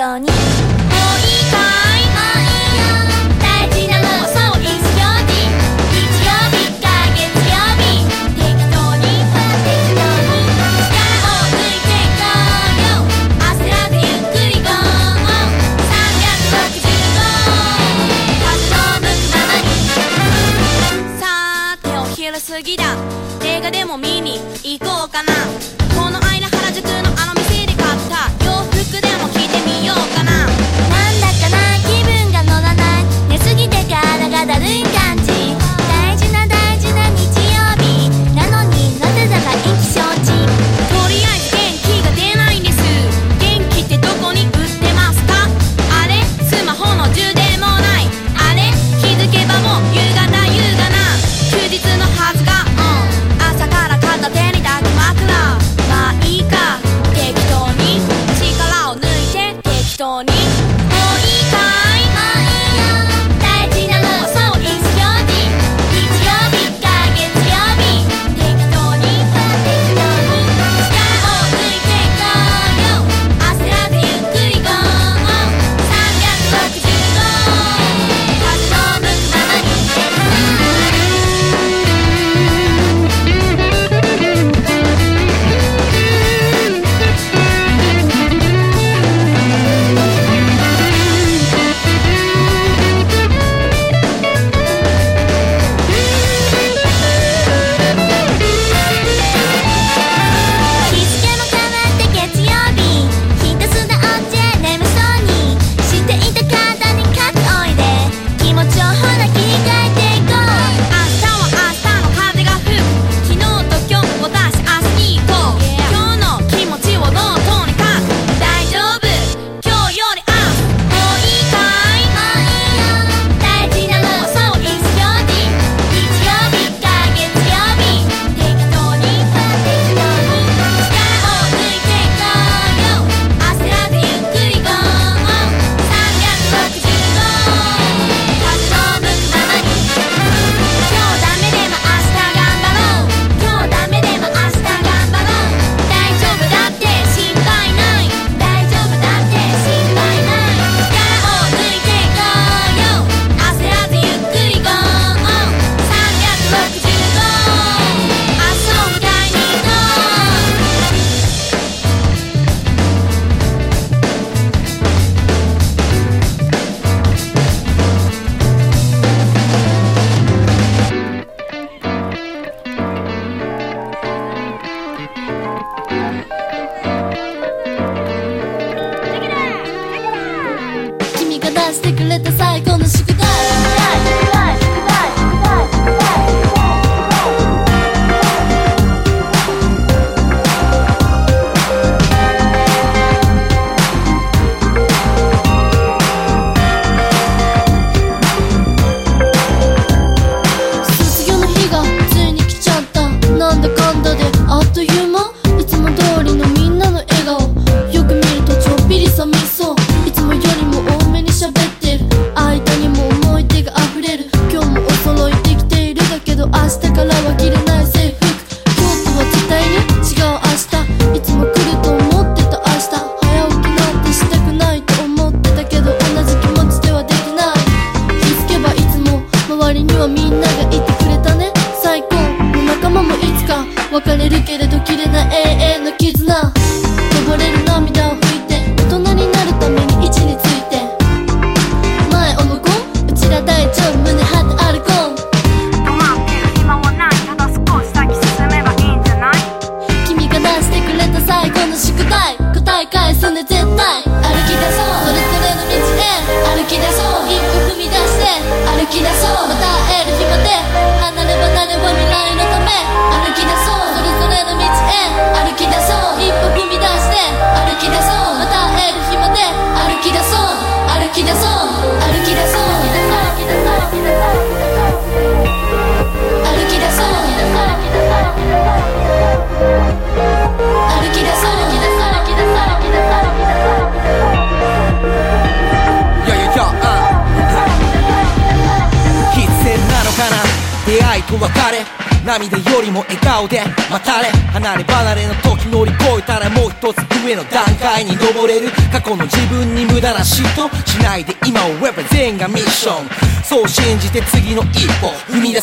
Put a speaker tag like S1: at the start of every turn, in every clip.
S1: 賞に。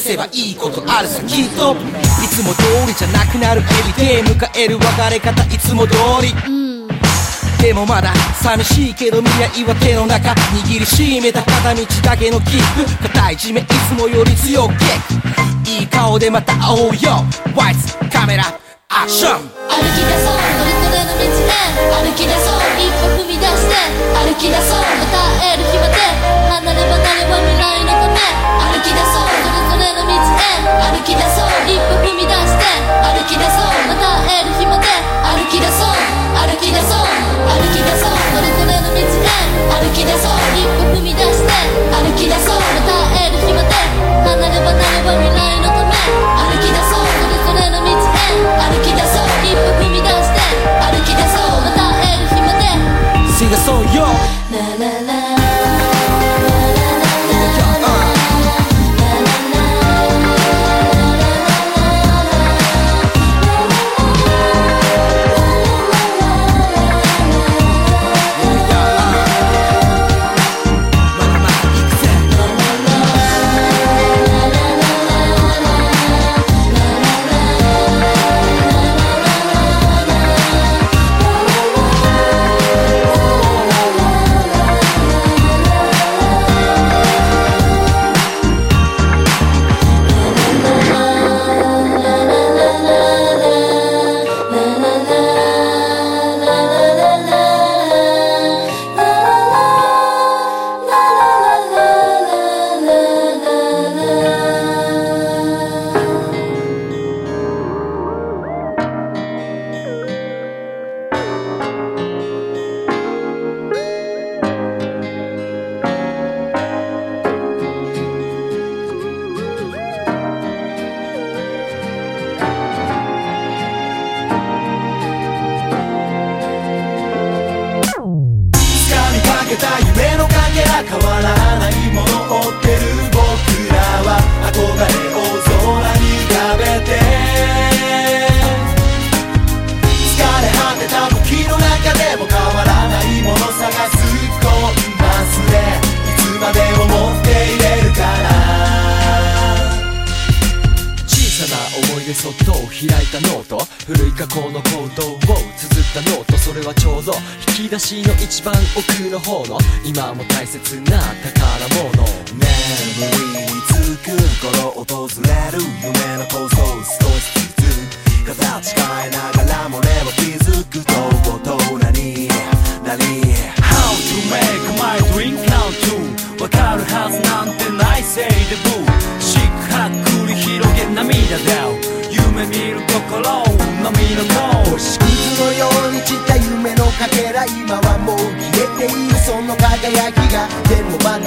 S1: せばいいことあるさきっと。いつも通りじゃなくなるエビで迎える別れ方いつも通り、でもまだ寂しいけど未来は手の中握りしめた片道だけの切符硬い地面いつもより強く。いい顔でまた会おうよ。ワイズカメラアクション
S2: 歩き出そう。歩き出そう一歩踏み出して歩き出そうまた会える日まで離れ離れは未来のため歩き出そうそれぞれの道へ歩き出そう一歩踏み出して歩き出そうまた会える日まで歩き出そう歩き出そう歩き出そうそれぞれの道へ歩き出そう一歩踏み出して歩き出そうまた会える日まで離れ離れは未来のため歩き出そうそれぞれの道へ歩き出そう一歩踏み出して気がそう
S3: よ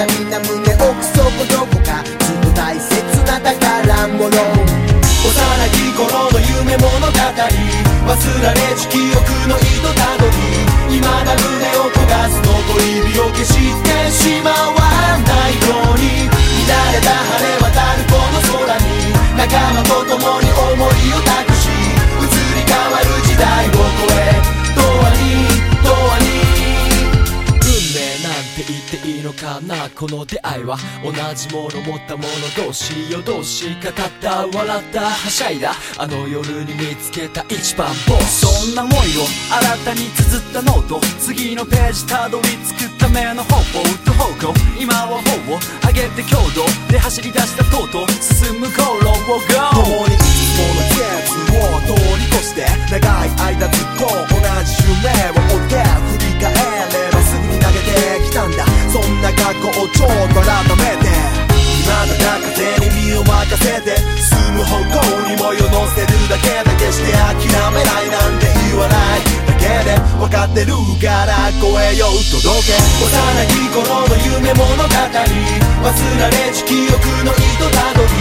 S3: たみんな胸奥底どこかずっと大切な宝物幼き頃の夢物語忘られし記憶の糸たどり未だ胸を焦がす残り火を消してしまわないように乱れた晴れ渡るこの空に仲間と共に思いを託し移り変わる時代を超え永遠に永遠に
S4: かなこの出会いは同じもの持った者同士よ同士語った笑ったはしゃいだ。あの夜に見つけた一番ボス。
S5: そんな思いを新たに綴ったノート。次のページたどり着くための方法と方向今は方を上げて強度で走り出したとうとう進む航路を GO
S3: 共にいつもの季節を通り越して長い間ずっと同じ夢を追って振り返ればすぐに投げてきたんだ。から声よ届け幼き頃の夢物語忘られし記憶の糸たどり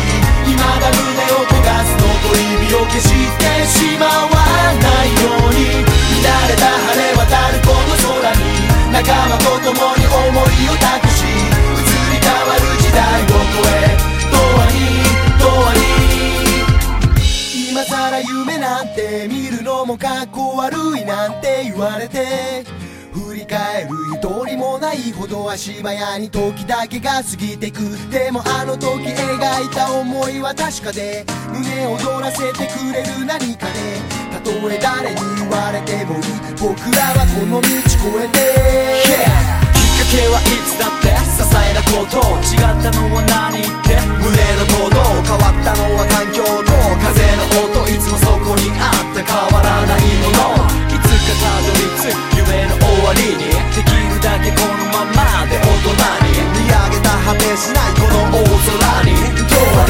S3: 未だ胸を焦がす残り火を消してしまわないように乱れた晴れ渡るこの空に仲間と共に思いを託し移り変わる時代を超え永遠に永遠に見るもかっこ悪いなんて言われて振り返るゆとりもないほど足早に時だけが過ぎてく。でもあの時描いた思いは確かで胸を躍らせてくれる何かでたとえ誰に言われても僕らはこの道越えて、
S5: きっかけはいつだって些細なこと違ったのは何って？
S3: 胸の行動変わったのは環境と風の音いつもそこにあった変わらないもの。
S5: いつかたどり着く夢の終わりに。できるだけこのままで大人に
S3: 見上げた果てしないこの大空に。
S5: 今日は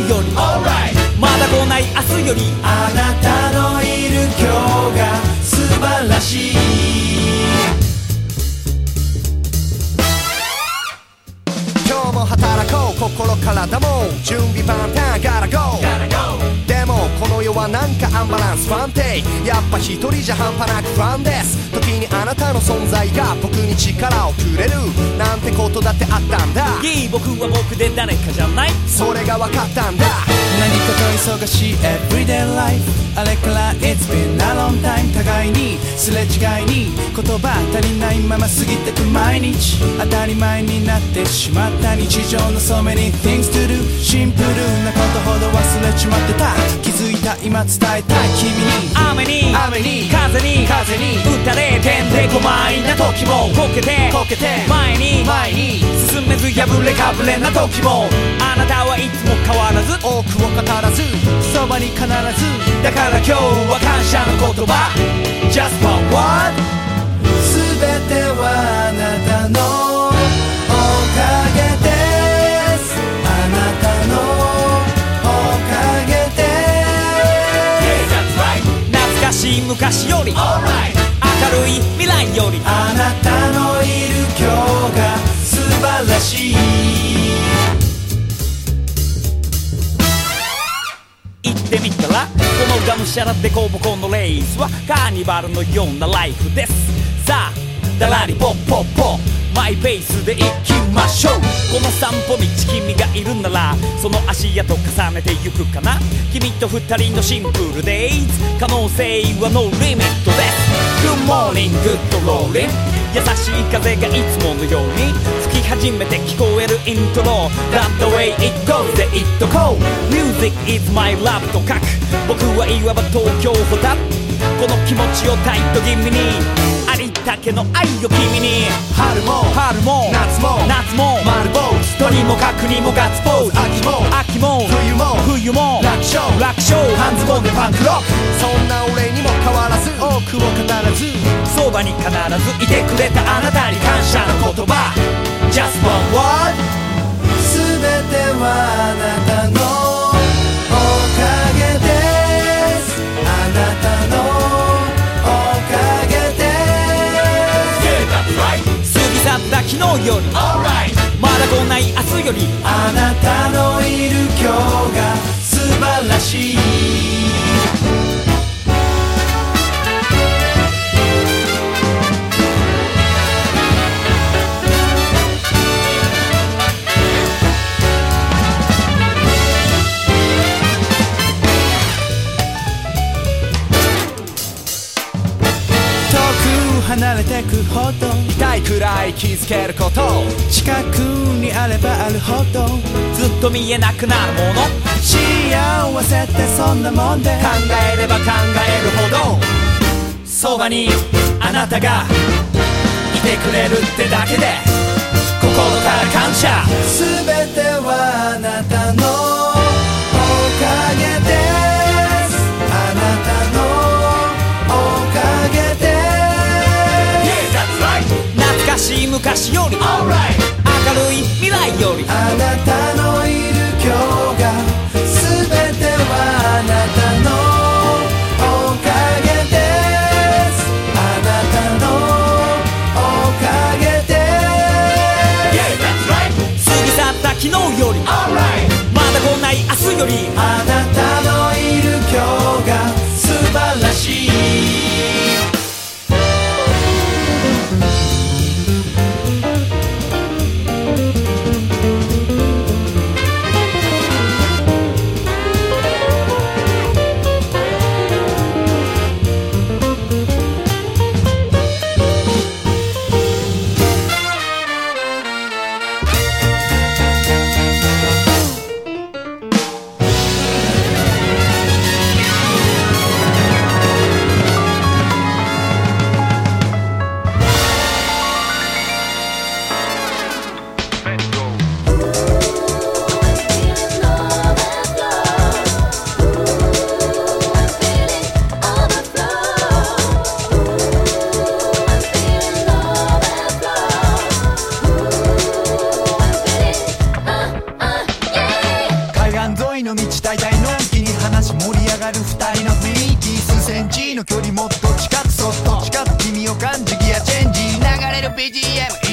S5: 日よりまだ来ない明日よりあなたのいる今日が素晴らしい。
S3: 今日も働こう。心体も準備万端。Gotta go でもこの世はなんかアンバランス。不安定。やっぱ一人じゃ半端なく不安です。時にあなたの存在が僕に力をくれる。なんてことだってあったんだ。
S5: いい僕は僕で誰かじゃない。
S3: それが分かったんだ。
S5: 何かと忙しい everyday life あれから It's been a long time 互いにすれ違いに言葉足りないまま過ぎてく毎日。当たり前になってしまった日常の so many things to do シンプルなことほど忘れちまってた。気づいた今伝えたい君に。雨に。
S3: 雨に。
S5: 風に。
S3: 風に。
S5: 打たれてんてこまいな時も。こけて。
S3: こけて。
S5: 前に。
S3: 前に。
S5: 進めず破れかぶれな時も。あなたはいつも変わらず。
S3: 多くを語らず。
S5: そばに必ず。だから今日は感謝の言葉。Just one word 昔より明るい未来よりあなたのいる今日が素晴らしい。行ってみたらこのがむしゃらでこぼこのレースはカーニバルのようなライフです。さあだらりポッポッポ。マイペースで行きましょう。この散歩道君がいるならその足跡重ねてゆくかな。君と二人のシンプルデイズ。可能性はノーリミットです。Good morning, good rolling 優しい風がいつものように吹き始めて聞こえるイントロ。That the way it goes でいっとこう。Music is my love と書く。僕はいわば東京ホタこの気持ちをタイト気味に。ありったけの愛を君に。
S3: 春も。
S5: 春も。
S3: 夏も。
S5: 夏も。
S3: 丸坊主
S5: とにもかくにもガッツポーズ。
S3: 秋も。
S5: 秋も。
S3: 冬も。
S5: 冬も。
S3: 楽勝。
S5: 楽勝。半ズボンでパンクロック。
S3: そんな俺にも変わらず。多くを語らず。
S5: そばに必ずいてくれたあなたに感謝の言葉。Just one word より。あなたのいる今日が素晴らしい。
S6: と見えなくなるもの。
S5: 幸せってそんなもんで。
S6: 考えれば考えるほどそばにあなたがいてくれるってだけで心から感謝。
S5: 全てはあなたのおかげで
S6: 昔より、right. 明るい未来より
S5: あなたの
S7: glory. BGM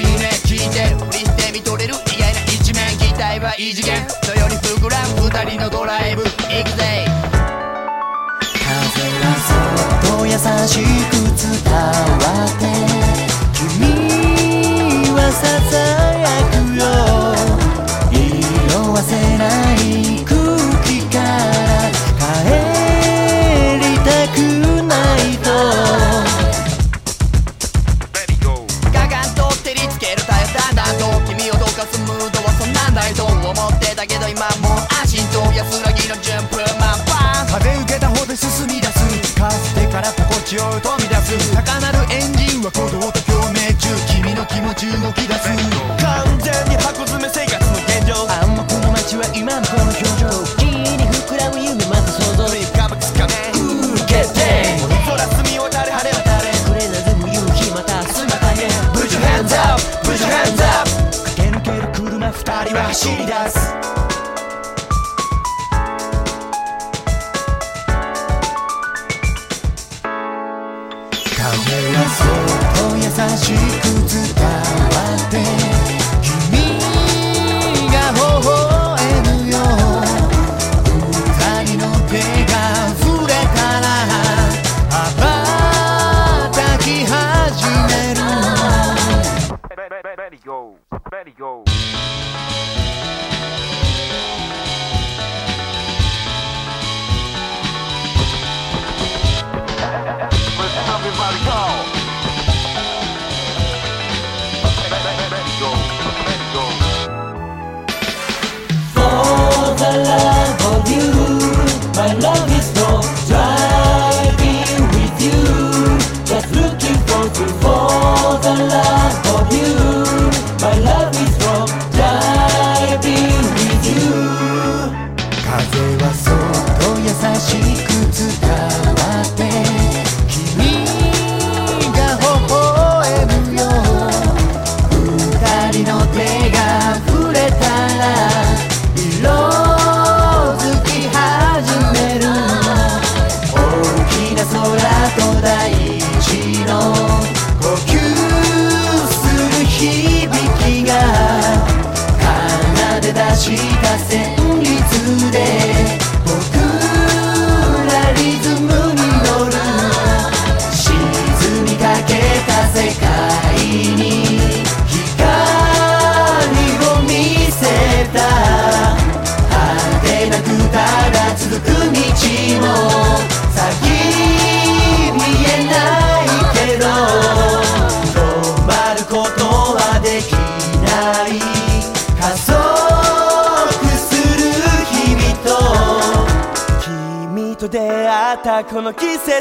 S3: この
S8: 季節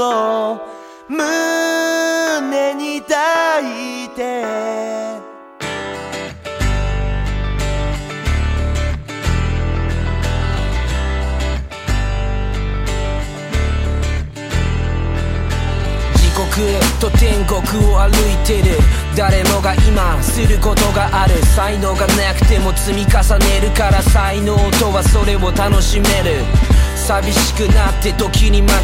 S8: を胸に抱いて。
S6: 地獄と天国を歩いてる。誰もが今することがある。才能がなくても積み重ねるから才能とはそれを楽しめる。寂しくなって時に間違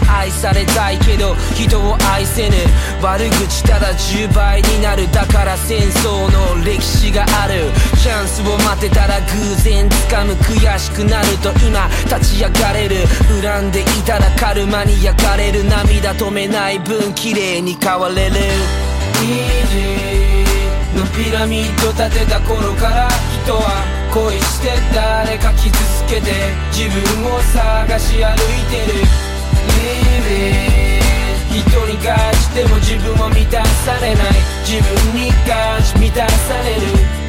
S6: え愛されたいけど人を愛せぬ悪口ただ10倍になるだから戦争の歴史がある。チャンスを待てたら偶然掴む悔しくなると今立ち上がれる。恨んでいたらカルマに焼かれる涙止めない分綺麗に変われる。虹のピラミッド建てた頃から人は恋して誰か傷つけて自分を探し歩いてる。人に返しても自分は満たされない。自分に返し満たされる。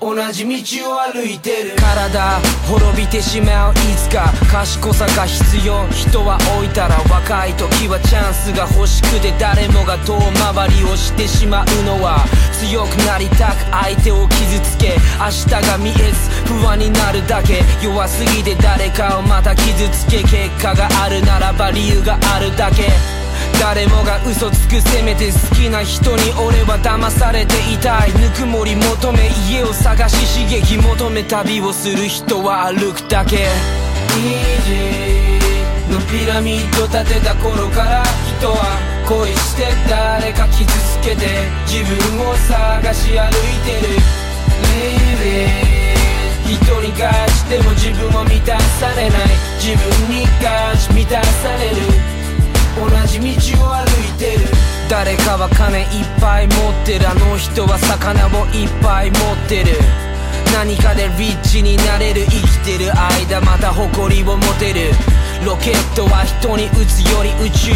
S6: 同じ道を歩いてる体滅びてしまういつか賢さが必要人は老いたら若い時はチャンスが欲しくて誰もが遠回りをしてしまうのは強くなりたく相手を傷つけ明日が見えず不安になるだけ弱すぎて誰かをまた傷つけ結果があるならば理由があるだけ。誰もが嘘つくせめて好きな人に俺は騙されていたい。ぬくもり求め家を探し刺激求め旅をする人は歩くだけ。虹のピラミッド建てた頃から人は恋して誰か傷つけて自分を探し歩いてる。Living 人に返しても自分を満たされない。自分に返し満たされる。同じ道を歩いてる誰かは金いっぱい持ってるあの人は魚をいっぱい持ってる。何かでリッチになれる生きてる間また誇りを持てる。ロケットは人に撃つより宇宙。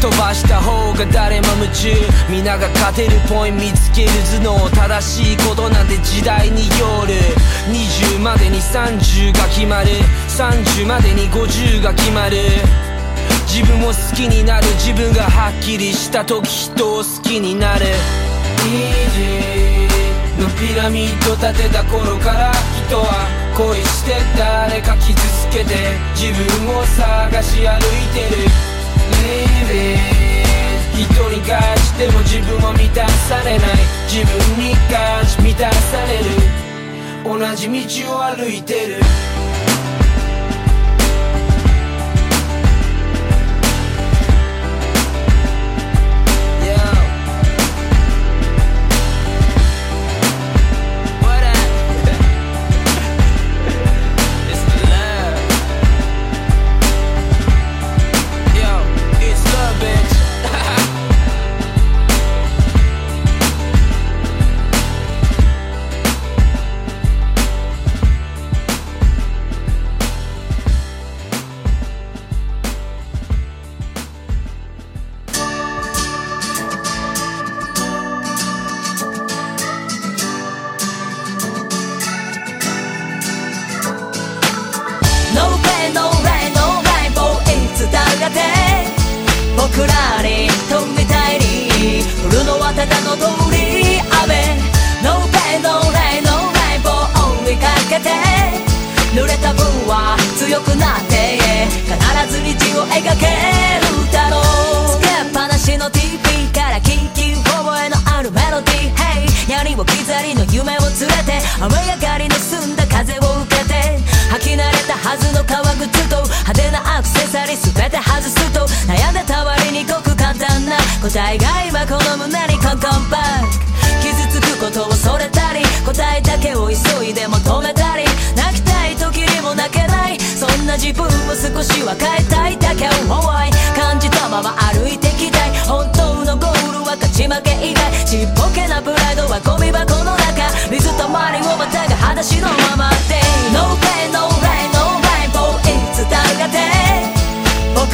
S6: 飛ばした方が誰も夢中。皆が勝てるポイント見つける頭脳正しいことなんて時代による。20までに30が決まる。30までに50が決まる。自分を好きになる自分がはっきりした時人を好きになる虹のピラミッド建てた頃から人は恋して誰か傷つけて自分を探し歩いてる。BG 人に返しても自分を満たされない。自分に返し満たされる。同じ道を歩いてる。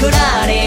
S5: 僕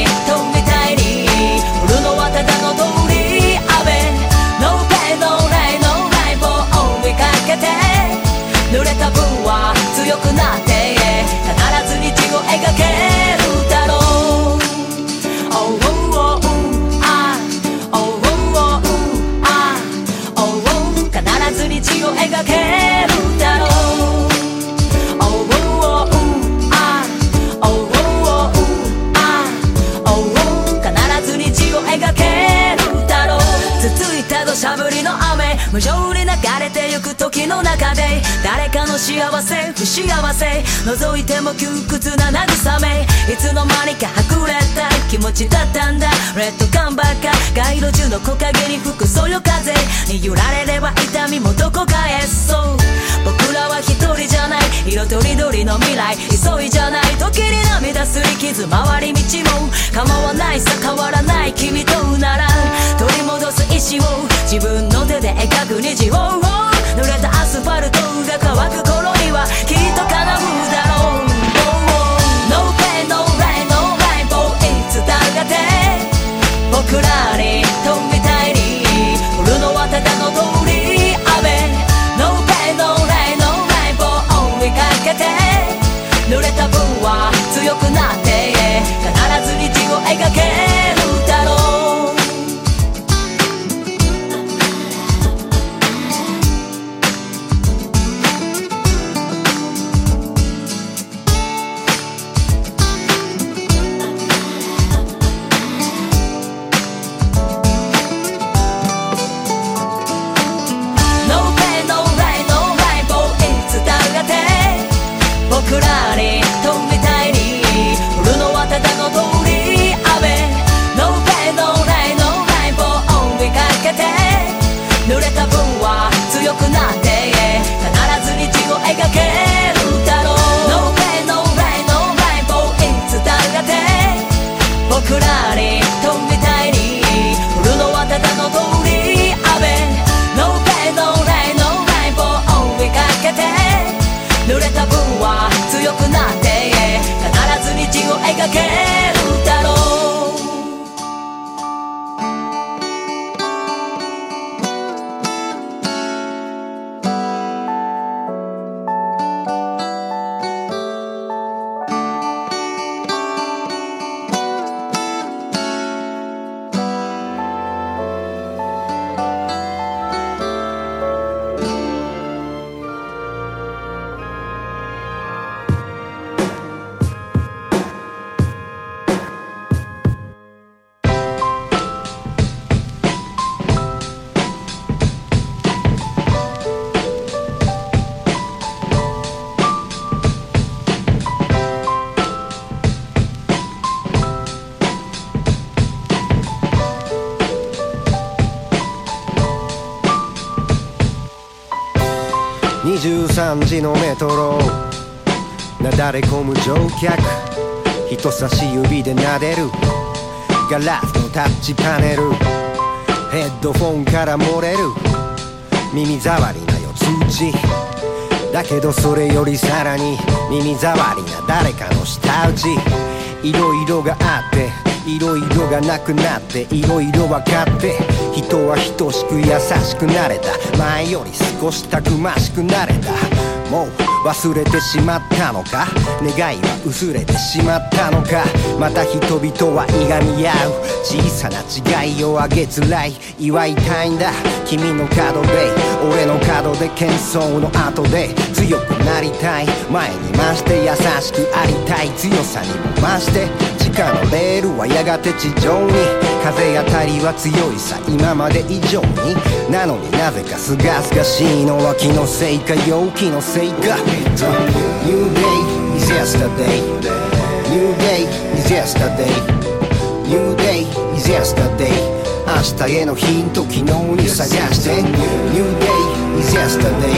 S9: 幸せ不幸せ。覗いても窮屈な慰め。いつの間にかはぐれた気持ちだったんだ。レッドカンバーか街路樹の木陰に吹くそよ風。に揺られれば痛みもどこかへそう。僕らは一人じゃない。色とりどりの未来。急いじゃない。時に涙すり傷。回り道も。構わないさ変わらない君となら取り戻す意志を。自分の手で描く虹を濡れたアスファルトが乾く頃にはきっと叶うだろう。No pain, no rain, no rainbow いつだって僕らに飛びた
S10: 23時のメトロなだれ込む乗客人差し指で撫でる。ガラスのタッチパネル。ヘッドフォンから漏れる。耳障りなよ通知だけどそれよりさらに耳障りな誰かの舌打ち。いろいろがあっていろいろがなくなっていろいろ分かって人は等しく優しくなれた。前より少したくましくなれた。もう忘れてしまったのか？願いは薄れてしまったのか？また人々はいがみ合う。小さな違いをあげつらい。祝いたいんだ。君の角で俺の角で喧騒の後で強くなりたい。前に増して優しくありたい。強さにも増して。下のレールはやがて地上に風当たりは強いさ今まで以上になのになぜかすがすがしいのは気のせいか陽気のせいか New day is yesterday New day is yesterday New day is yesterday 明日へのヒント昨日に探して New day is yesterday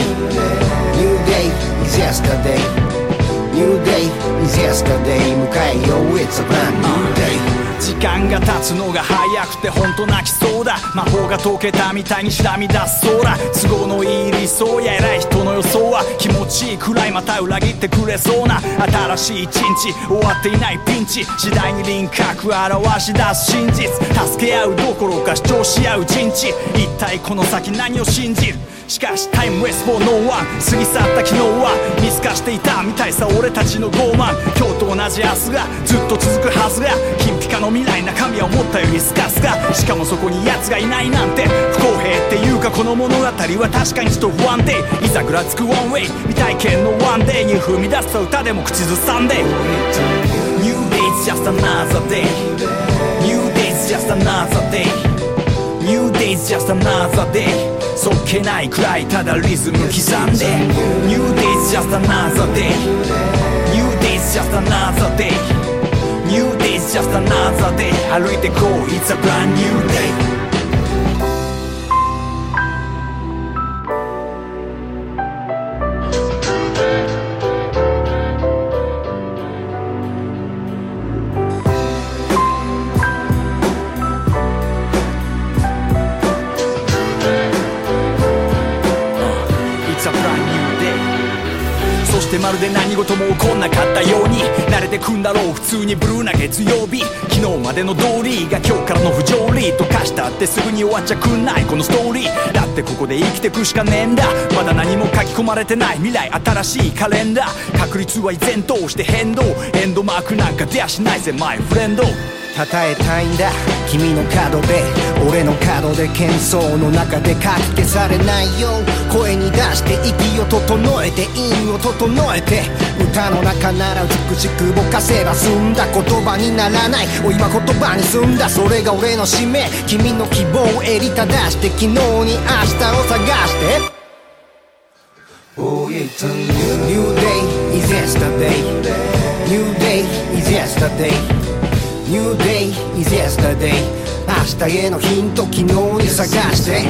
S10: New day is yesterday New day. Is yesterday 迎えよう It's a brand new day.
S11: 時間が経つのが早くて本当泣きそうだ。魔法が解けたみたいにしらみ出すそうだ。都合のいい理想や偉い人の予想は気持ちいいくらいまた裏切ってくれそうな。新しい一日終わっていないピンチ。次第に輪郭表し出す真実。助け合うどころか主張し合う陣地一体この先何を信じる？しかしタイムウェスフォーノーワン過ぎ去った昨日は見透かしていたみたいさ俺たちの傲慢今日と同じ明日がずっと続くはずが金ピカの未来中身は思ったよりスカスカしかもそこに奴がいないなんて不公平っていうかこの物語は確かにちょっと不安定。いざぐらつくワンウェイ未体験のワンデーに踏み出すと歌でも口ずさんで。New day's just another day. New day's just another day. New day day's just another day. そっけないくらいただリズム刻んで New day's just another day New day's just another day New day's just another day 歩いてこう It's a brand new day くんだろう普通にブルーな月曜日。昨日までの通りが今日からの不条理とかしたってすぐに終わっちゃくんないこのストーリー。だってここで生きてくしかねえんだ。まだ何も書き込まれてない未来新しいカレンダー。確率は依然として変動。エンドマークなんか出やしないぜマイフレンド
S10: 称えたいんだ。君の角で俺の角で喧騒の中でかき消されないよ。出して息を整えて韻を整えて歌の中なら美しくぼかせば済んだ言葉にならないを今言葉に済んだそれが俺の使命君の希望を襟正して昨日に明日を探して Oh, it's a new, new day is yesterday. New day is yesterday. New day is yesterday. 明日へのヒント昨日に探して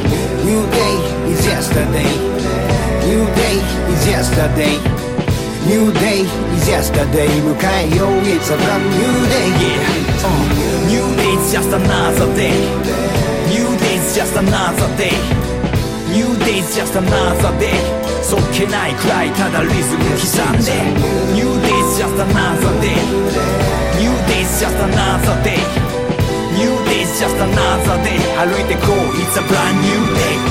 S10: New day is yesterday. New day is yesterday. New day is yesterday. 迎えよう It's a brand new day.
S11: Yeah. Uh, new day's just another day. New day's just another day. New day's just another day. そっけないくらいただリズム刻んで New day's just another day. New day's just another day. New day's just another day. 歩いてこう It's a brand new day.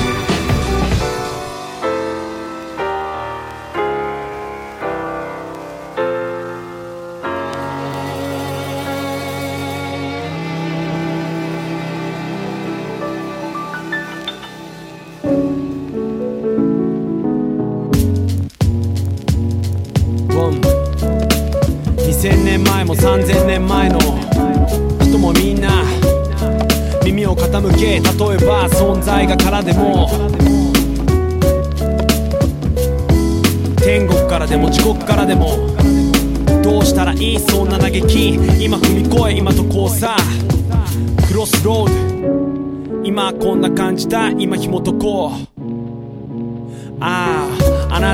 S12: 2000年前も3000年前の人もみんな耳を傾け例えば存在がからでも天国からでも地獄からでもどうしたらいいそんな嘆き今踏み越え今とこうさクロスロード。今こんな感じだ今紐解こう。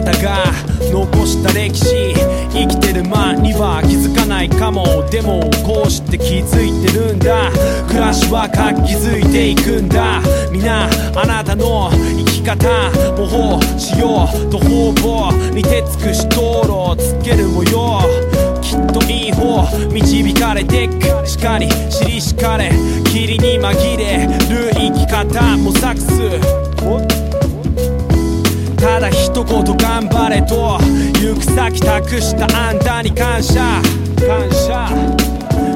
S12: なたが残した歴史生きてる間には気づかないかも。でもこうして気づいてるんだ。暮らしは活気づいていくんだ。皆あなたの生き方模倣しようと方々に手尽くし道路をつける模様きっといい方導かれてく。しかり尻しかれ霧に紛れる生き方模索すただ一言頑張れと行く先託したあんたに感謝。感謝。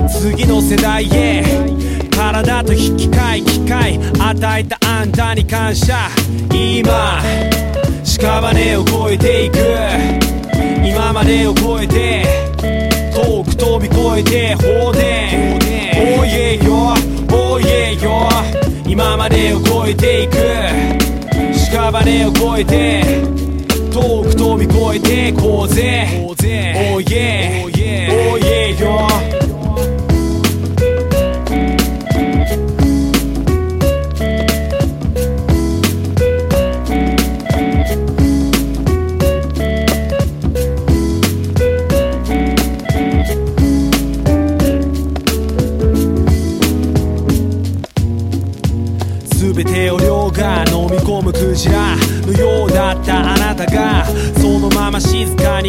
S12: 次の世代へ体と引き換え機会与えたあんたに感謝。今屍を越えていく。今までを超えて遠く飛び越えて放電おいえよおいえよ。今までを超えていく。れを超えて遠く飛び越えてこうぜ。Oh yeah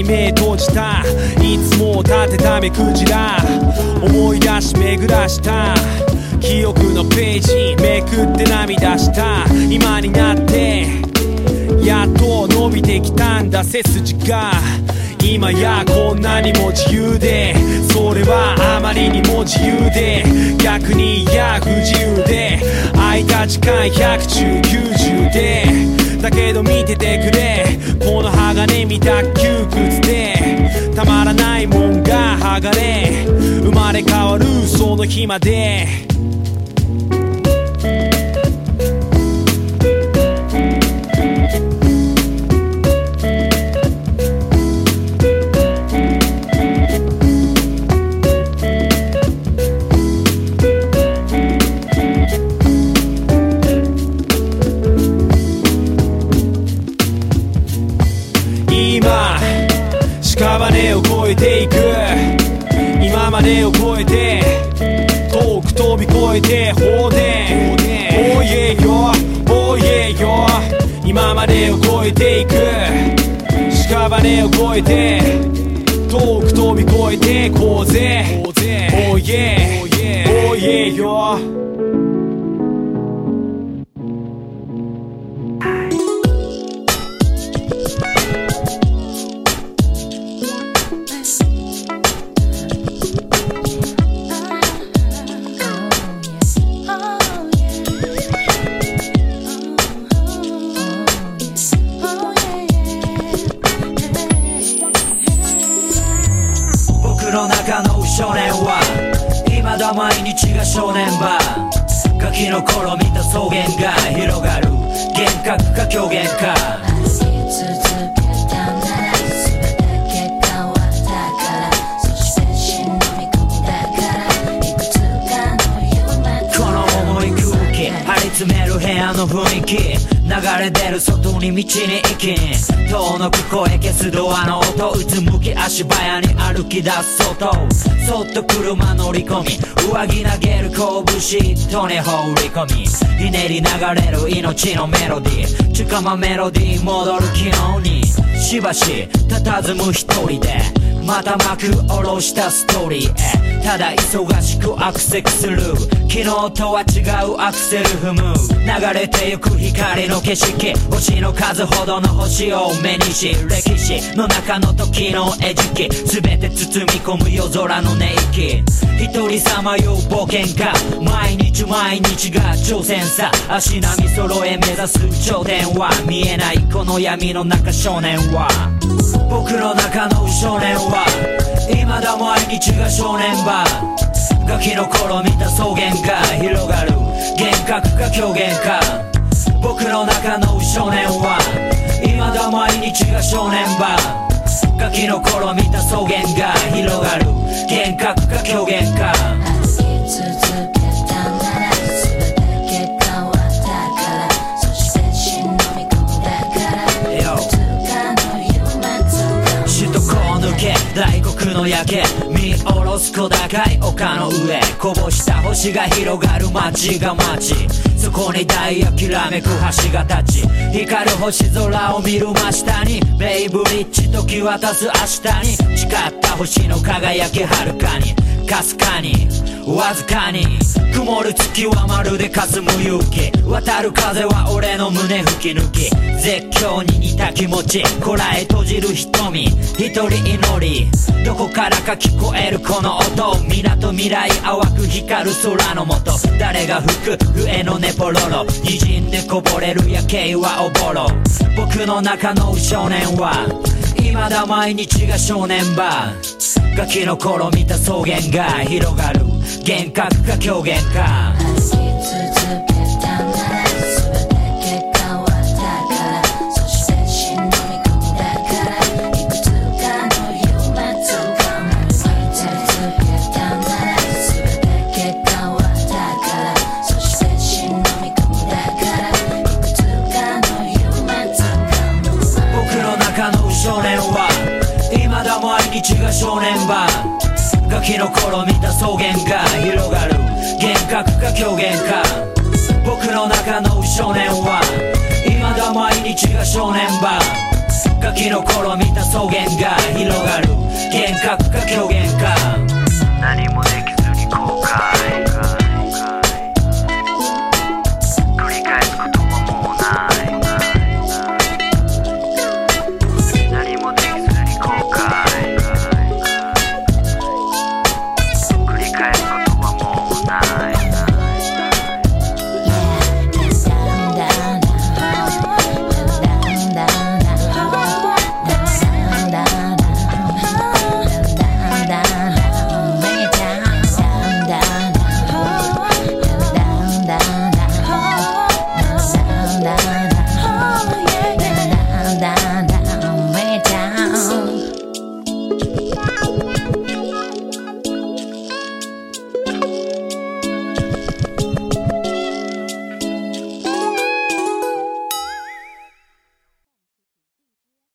S12: 目閉じた。いつも立てた目くじら。思い出し巡らした。記憶のページめくって涙した。今になって。やっと伸びてきたんだ背筋が。今やこんなにも自由で。それはあまりにも自由で。逆にいや不自由で。空いた時間100中90で。だけど見ててくれ。この鋼見た窮屈でたまらないもんが剥がれ。生まれ変わるその日まで。
S13: の雰囲気流れ出る外に道に行き遠のく声消すドアの音うつむき足早に歩き出す外そっと車乗り込み。上着投げる拳人に放り込み。ひねり流れる命のメロディー。近間メロディー戻る昨日にしばし佇む一人で。また幕下ろしたストーリー。へただ忙しくアクセスする。昨日とは違うアクセル踏む。流れてゆく光の景色。星の数ほどの星を目にし歴史の中の時の餌食。全て包み込む夜空の寝息一人さまよう冒険家毎日毎日が挑戦さ。足並み揃え目指す頂点は見えないこの闇の中少年は。僕の中の少年は。未だ毎日が正念場ガキの頃見た草原が広がる。幻覚か狂言か。僕の中の少年は。未だ毎日が正念場ガキの頃見た草原が広がる幻覚か狂言か。大国の夜景見下ろす小高い丘の上こぼした星が広がる街が街そこに大きらめく橋が立ち光る星空を見る真下にベイブリッジ解き渡す明日に誓った星の輝きはるかにかすかにわずかに曇る月はまるで霞む勇気渡る風は俺の胸吹き抜き絶叫に似た気持ちこらえ閉じる瞳一人祈りどこからか聞こえるこの音港未来淡く光る空の下誰が吹く笛のネポロロ滲んでこぼれる夜景はおぼろ僕の中の少年は未だ毎日が正念場ガキの頃見た草原が広がる幻覚か狂言か。キの頃見た草原が広がる幻覚か狂言か。僕の中の少年は未だ毎日が正念場ガキの頃見た草原が広がる幻覚か狂言か。